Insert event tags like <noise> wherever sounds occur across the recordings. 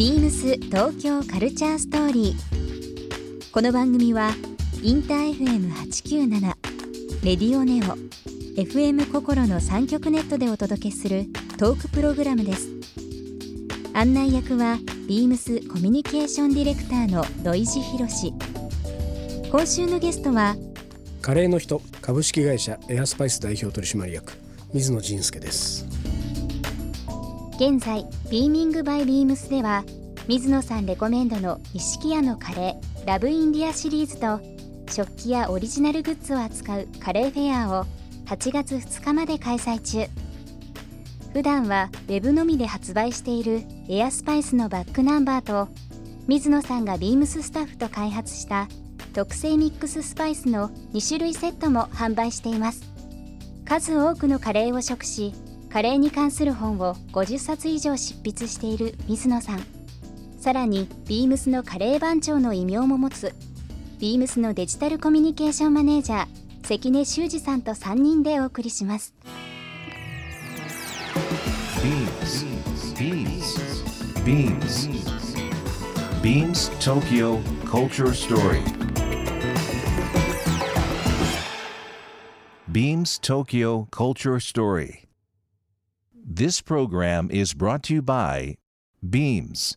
ビームス東京カルチャーストーリー。この番組はインター FM897 レディオネオ FM 心の三極ネットでお届けするトークプログラムです。案内役はビームスコミュニケーションディレクターの土井博志。今週のゲストはカレーの人株式会社エアスパイス代表取締役水野仁介です現在ビーミングバイビームスでは水野さんレコメンドの一式屋のカレーラブインディアシリーズと食器やオリジナルグッズを扱うカレーフェアを8月2日まで開催中。普段は web のみで発売しているエアスパイスのバックナンバーと水野さんがビームススタッフと開発した特製ミックススパイスの2種類セットも販売しています。数多くのカレーを食しカレーに関する本を50冊以上執筆している水野さん。さらにビームスのカレー番長の異名も持つビームスのデジタルコミュニケーションマネージャー関根修二さんと3人でお送りしますビームスビームスビームスビームス東京カルチャーストーリー Beams Tokyo Culture Story. This program is brought to you by Beams.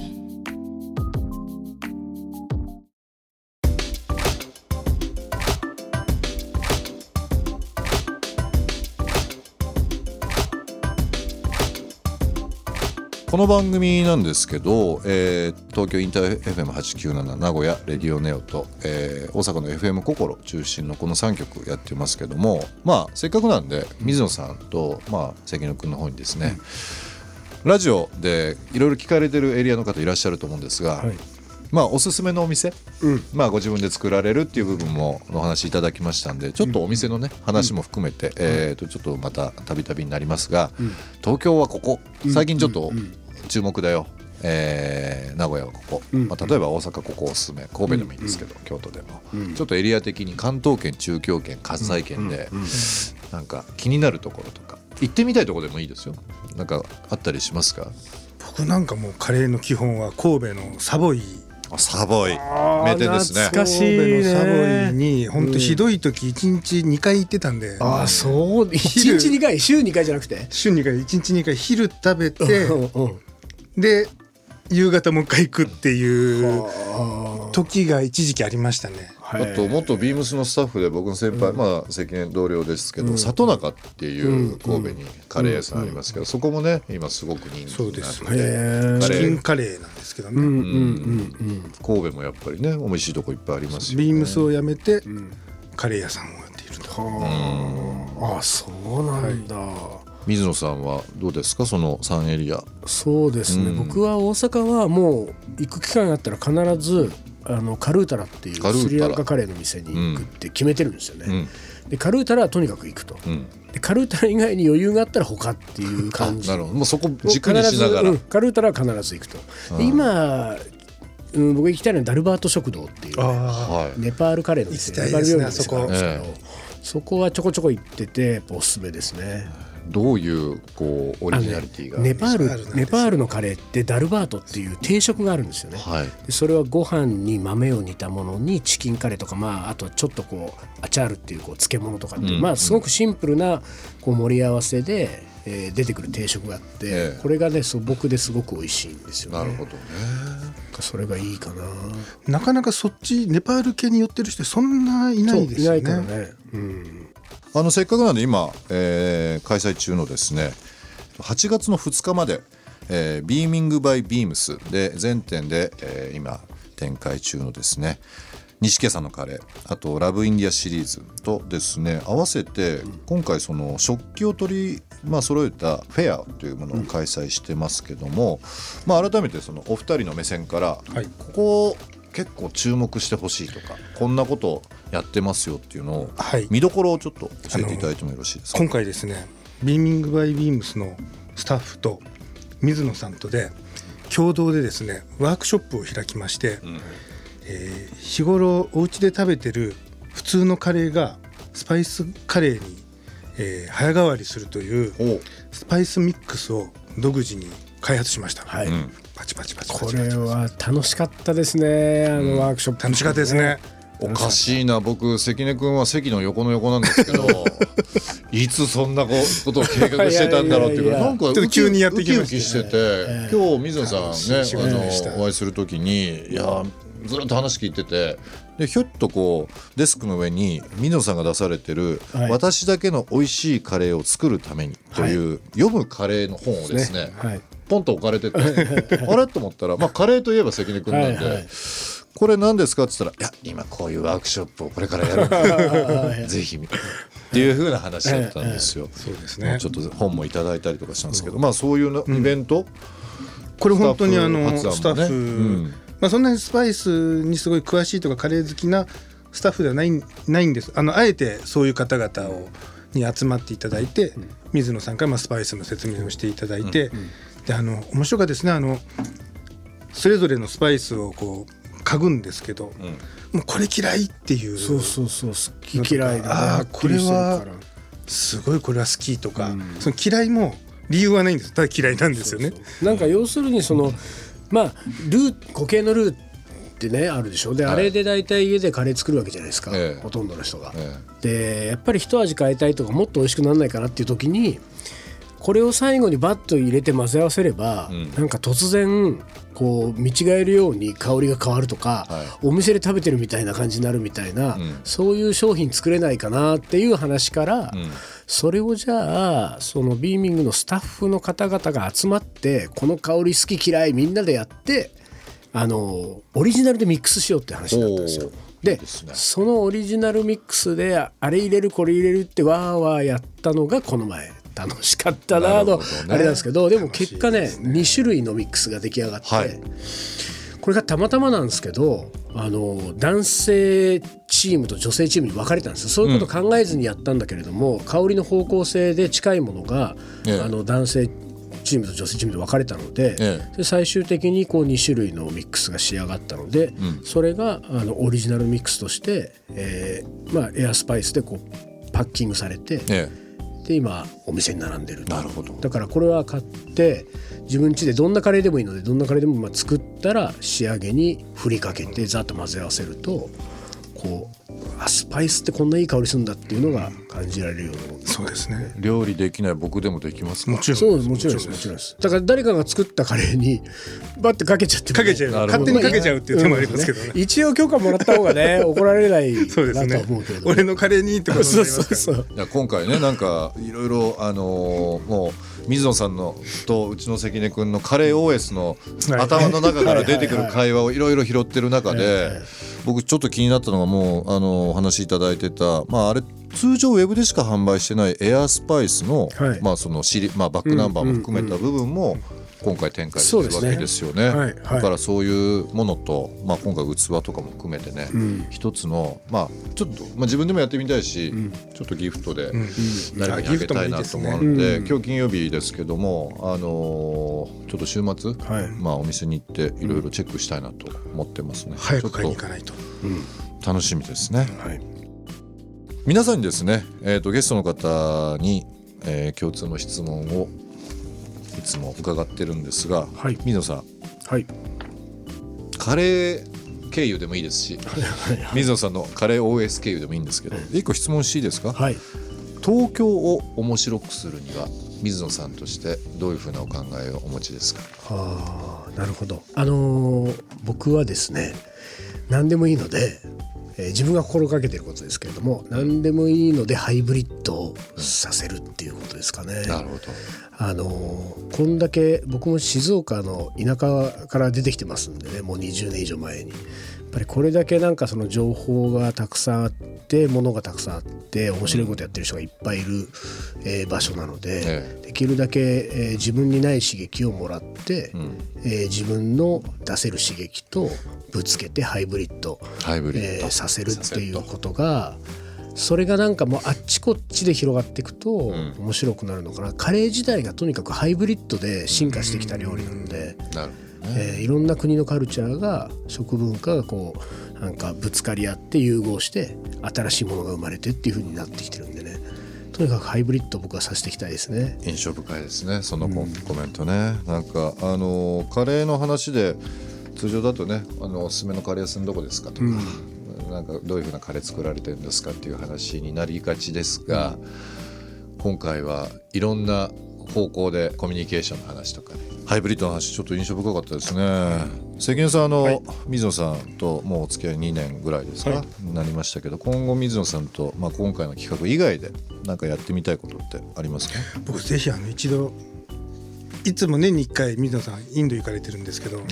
この番組なんですけど、えー、東京インター FM897 名古屋レディオネオと、えー、大阪の FM 心中心のこの3曲やってますけどもまあせっかくなんで水野さんと、まあ、関野君の方にですね、うん、ラジオでいろいろ聞かれてるエリアの方いらっしゃると思うんですが、はい、まあおすすめのお店、うん、まあご自分で作られるっていう部分もお話いただきましたんでちょっとお店のね、うん、話も含めて、えー、とちょっとまたたびたびになりますが、東京はここ。最近ちょっと、注目だよ、えー、名古屋はここ、まあ、例えば大阪ここおすすめ。神戸でもいいんですけど、京都でも、ちょっとエリア的に関東圏中京圏関西圏で、なんか気になるところとか。行ってみたいところでもいいですよ。なんかあったりしますか？僕なんかもうカレーの基本は神戸のサボイ。サボイ。名店ですね。懐かしいね。サボイに本当ひどい時一日2回行ってたんで、うん、ああそう。一日2回？週2回じゃなくて？週2回。一日2回。昼食べて、で夕方もう一回行くっていう時が一時期ありましたね。あと元ビームスのスタッフで僕の先輩、うん、まあ関根同僚ですけど、うん、里中っていう神戸にカレー屋さんありますけど、うん、そこもね今すごく人気になってチキンカレーなんですけどね、神戸もやっぱりね美味しいとこいっぱいありますよね。ビームスを辞めて、カレー屋さんをやっていると。あ。あそうなんだ、はい水野さんはどうですか？その3エリア。そうですね、うん、僕は大阪はもう行く機会があったら必ずあのカルータラっていうスリランカカレーの店に行くって決めてるんですよね、うん、でカルータラはとにかく行くと、うん、でカルータラ以外に余裕があったら他っていう感じ。なるほど。もうそこ軸にしながら、カルータラは必ず行くと。今うん、僕行きたいのはダルバート食堂っていう、ね、ネパールカレーの店、ネパール料理の店なんですけど、そこ。はちょこちょこ行ってておすすめですね。どういうこうオリジナリティが、ね、ネパールネパールのカレーってダルバートっていう定食があるんですよね、はい、でそれはご飯に豆を煮たものにチキンカレーとか、まあ、あとちょっとこうアチャールっていうこう漬物とかっていう、うん、まあすごくシンプルなこう盛り合わせで、えー、出てくる定食があって、えー、これがね素朴ですごく美味しいんですよね。なるほどね。それがいいかな。なかなかそっちネパール系に寄ってる人そんないないですよね。いないからね、うんあのせっかくなんで今、えー、開催中のですね8月の2日まで、えー、ビーミングバイビームスで全店で、えー、今展開中のですね西家さんのカレーあとラブインディアシリーズとですね合わせて今回その食器を取りまあ揃えたフェアというものを開催してますけども、まあ、改めてそのお二人の目線から、はい、ここ結構注目してほしいとかこんなことやってますよっていうのを、はい、見どころをちょっと教えていただいてもよろしいですか？今回ですねビーミングバイビームスのスタッフと水野さんとで共同でですねワークショップを開きまして、うん、えー、日頃お家で食べてる普通のカレーがスパイスカレーに、えー、早変わりするというスパイスミックスを独自に開発しました。はい、パチパチパチこれは楽しかったですねあのワークショップ、楽しかったですね。おかしいな。僕関根君は席の横の横なんですけど <laughs> いつそんなことを計画してたんだろうっていうなんか急にやってきましてて今日水野さんねあのお会いする時にいやずっと話聞いててでひょっとこうデスクの上に水野さんが出されてる「私だけの美味しいカレーを作るために」という読むカレーの本をですねポンと置かれてて <laughs> あれ？と思ったらまあカレーといえば関根君なんで。これ何ですか?」って言ったら「いや今こういうワークショップをこれからやる。ん <laughs> でぜひ」っていうふうな話だったんですよ。そうですね。ちょっと本もいただいたりとかしたんですけど、まあそういうイベント、これ本当にあのスタッフ、まあ、そんなにスパイスにすごい詳しいとかカレー好きなスタッフではないないんです。あのあえてそういう方々をに集まっていただいて、水野さんからまあスパイスの説明をしていただいて、であの面白かったですね。あのそれぞれのスパイスをこう嗅ぐんですけど、うん、もうこれ嫌いっていう。そうそうそう好き嫌いだああこれはすごいこれは好きとか、うん、その嫌いも理由はないんですただ嫌いなんですよね。なんか要するにその、まあルー固形のルーってねあるでしょ。で、はい、あれで大体家でカレー作るわけじゃないですか、ええ、ほとんどの人が。え、でやっぱり一味変えたいとかもっと美味しくならないかなっていう時にこれを最後にバッと入れて混ぜ合わせれば、うん、なんか突然こう見違えるように香りが変わるとか、はい、お店で食べてるみたいな感じになるみたいな、うん、そういう商品作れないかなっていう話から、うん、それをじゃあそのビーミングのスタッフの方々が集まってこの香り好き嫌いみんなでやってあのオリジナルでミックスしようって話だったんですよ。で、ね、そのオリジナルミックスであれ入れるこれ入れるってわーわーやったのがこの前楽しかったなの、ね、あれなんですけどでも結果ねね2種類のミックスが出来上がって、はい、これがたまたまなんですけどあの男性チームと女性チームに分かれたんですそういうこと考えずにやったんだけれども、うん、香りの方向性で近いものが、あの男性チームと女性チームで分かれたのでええ、で最終的にこう2種類のミックスが仕上がったので、うん、それがあのオリジナルミックスとして、えーまあ、エアスパイスでこうパッキングされて、えで今お店に並んでるなるほど。だからこれは買って自分家でどんなカレーでもいいのでどんなカレーでもまあ作ったら仕上げに振りかけてざっと混ぜ合わせるとこうあスパイスってこんないい香りするんだっていうのが感じられるようなそうですね。料理できない僕でもできますもちろんそうもちろんです。もちろんです。だから誰かが作ったカレーにバッてかけちゃってかけちゃう。勝手にかけちゃうっていう手もありますけどね、一応許可もらった方がね <laughs> 怒られないなと思うけど、俺のカレーにってことになりますから、ね、今回ねなんかいろいろあのー、もう水野さんのとうちの関根君のカレー OS の頭の中から出てくる会話をいろいろ拾ってる中で僕ちょっと気になったのがもうあのお話しいただいてたまああれ通常ウェブでしか販売してないエアスパイスの,、まあそのシリまあ、バックナンバーも含めた部分も今回展開するわけですよね。ね。はい、だからそういうものと、まあ、今回器とかも含めてね、うん、一つの、まあ、ちょっと、まあ、自分でもやってみたいし、うん、ちょっとギフトで誰かにあげたいなと思うので、うん、今日金曜日ですけども、あのー、ちょっと週末、はい、まあ、お店に行っていろいろチェックしたいなと思ってますね。早く買いに行かないと。楽しみですね。はい。皆さんにですね、えーと、ゲストの方に、えー、共通の質問をいつも伺ってるんですが、はい、水野さん、はい、カレー経由でもいいですし、<laughs> 水野さんのカレー OS 経由でもいいんですけど、一個質問していいですか、はい、東京を面白くするには水野さんとしてどういうふうなお考えをお持ちですか？はあなるほど。あのー、僕はですね何でもいいのでえー、自分が心がけてることですけれども何でもいいのでハイブリッドさせるっていうことですかね。なるほど。あのこんだけ僕も静岡の田舎から出てきてますんでねもう20年以上前に。やっぱりこれだけなんかその情報がたくさんあってものがたくさんあって面白いことやってる人がいっぱいいる、えー、場所なので、ええ、できるだけ、えー、自分にない刺激をもらって、うん、えー、自分の出せる刺激とぶつけてハイブリッドハイブリッド、えー、させるっていうことがそれがなんかもうあっちこっちで広がっていくと面白くなるのかな、うん、カレー自体がとにかくハイブリッドで進化してきた料理なので。なるほどえー、いろんな国のカルチャーが食文化がこうなんかぶつかり合って融合して新しいものが生まれてっていうふうになってきてるんでね。とにかくハイブリッド僕はさせていきたいですね。印象深いですねそのコ,、コメントね。なんかあのカレーの話で通常だとねあのおすすめのカレー屋さんどこですかとか、うん、なんかどういうふうなカレー作られてるんですかっていう話になりがちですが、うん、今回はいろんな方向でコミュニケーションの話とかねハイブリッドの話ちょっと印象深かったですね。関根さんあの、はい、水野さんともうお付き合い2年ぐらいですか、はい、なりましたけど今後水野さんと、まあ、今回の企画以外で何かやってみたいことってありますか？僕ぜひあの一度いつも年に1回水野さんインド行かれてるんですけど、はい、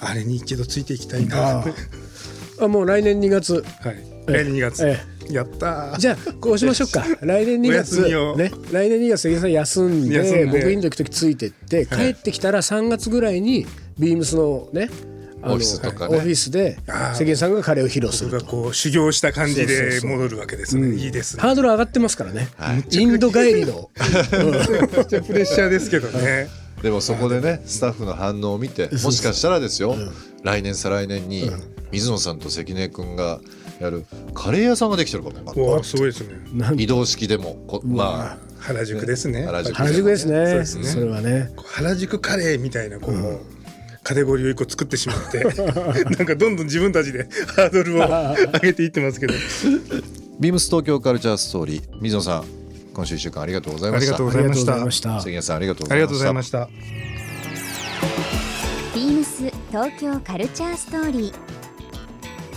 あれに一度ついていきたいな <laughs> あもう来年2月。はい。来年2月、ええ。やったじゃあこうしましょうか。<laughs> 来年2月。ね。来年2月関根さん休んで僕インド行く時ついてって、帰ってきたら3月ぐらいにビームスのねオフィスとか、ね、オフィスで関根さんがカレーを披露するがこう修行した感じで戻るわけですね。いいですね。ハードル上がってますからね、はい、インド帰りの。めちゃプレッシャーですけどね。でもそこでねスタッフの反応を見てもしかしたらですよ、来年再来年に水野さんと関根君がやるカレー屋さんができてるかもすごいですね。移動式でもまあ。原宿ですね。原宿。ですね。それはね。原宿カレーみたいなこう、カテゴリーを一個作ってしまって <laughs> なんかどんどん自分たちでハードルを <laughs> 上げていってますけど。ビームス東京カルチャーストーリー水野さん今週一週間ありがとうございました。ありがとうございました。関根さんありがとうございました。ビームス東京カルチャーストーリー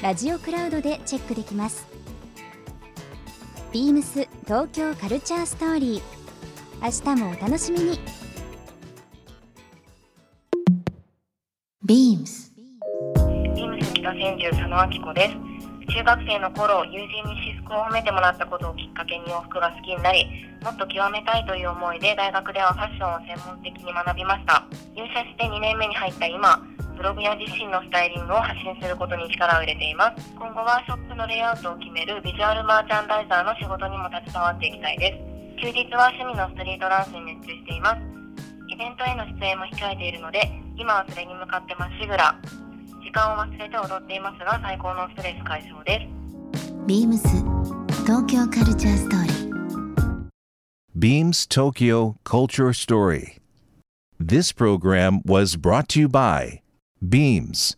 ラジオクラウドでチェックできます。ビームス東京カルチャーストーリー。明日もお楽しみに。ビームス。ビームス北千住佐野明子です。中学生の頃友人に私服を褒めてもらったことをきっかけに洋服が好きになりもっと極めたいという思いで大学ではファッションを専門的に学びました。入社して2年目に入った今ブログや自身のスタイリングを発信することに力を入れています。今後はショップのレイアウトを決めるビジュアルマーチャンダイザーの仕事にも携わっていきたいです。休日は趣味のストリートダンスに熱中しています。イベントへの出演も控えているので今はそれに向かってまっしぐら。時間を忘れて踊っていますが最高のストレス解消です。ビームス東京カルチャーストーリー。Beams Tokyo Culture Story This program was brought to you by Beams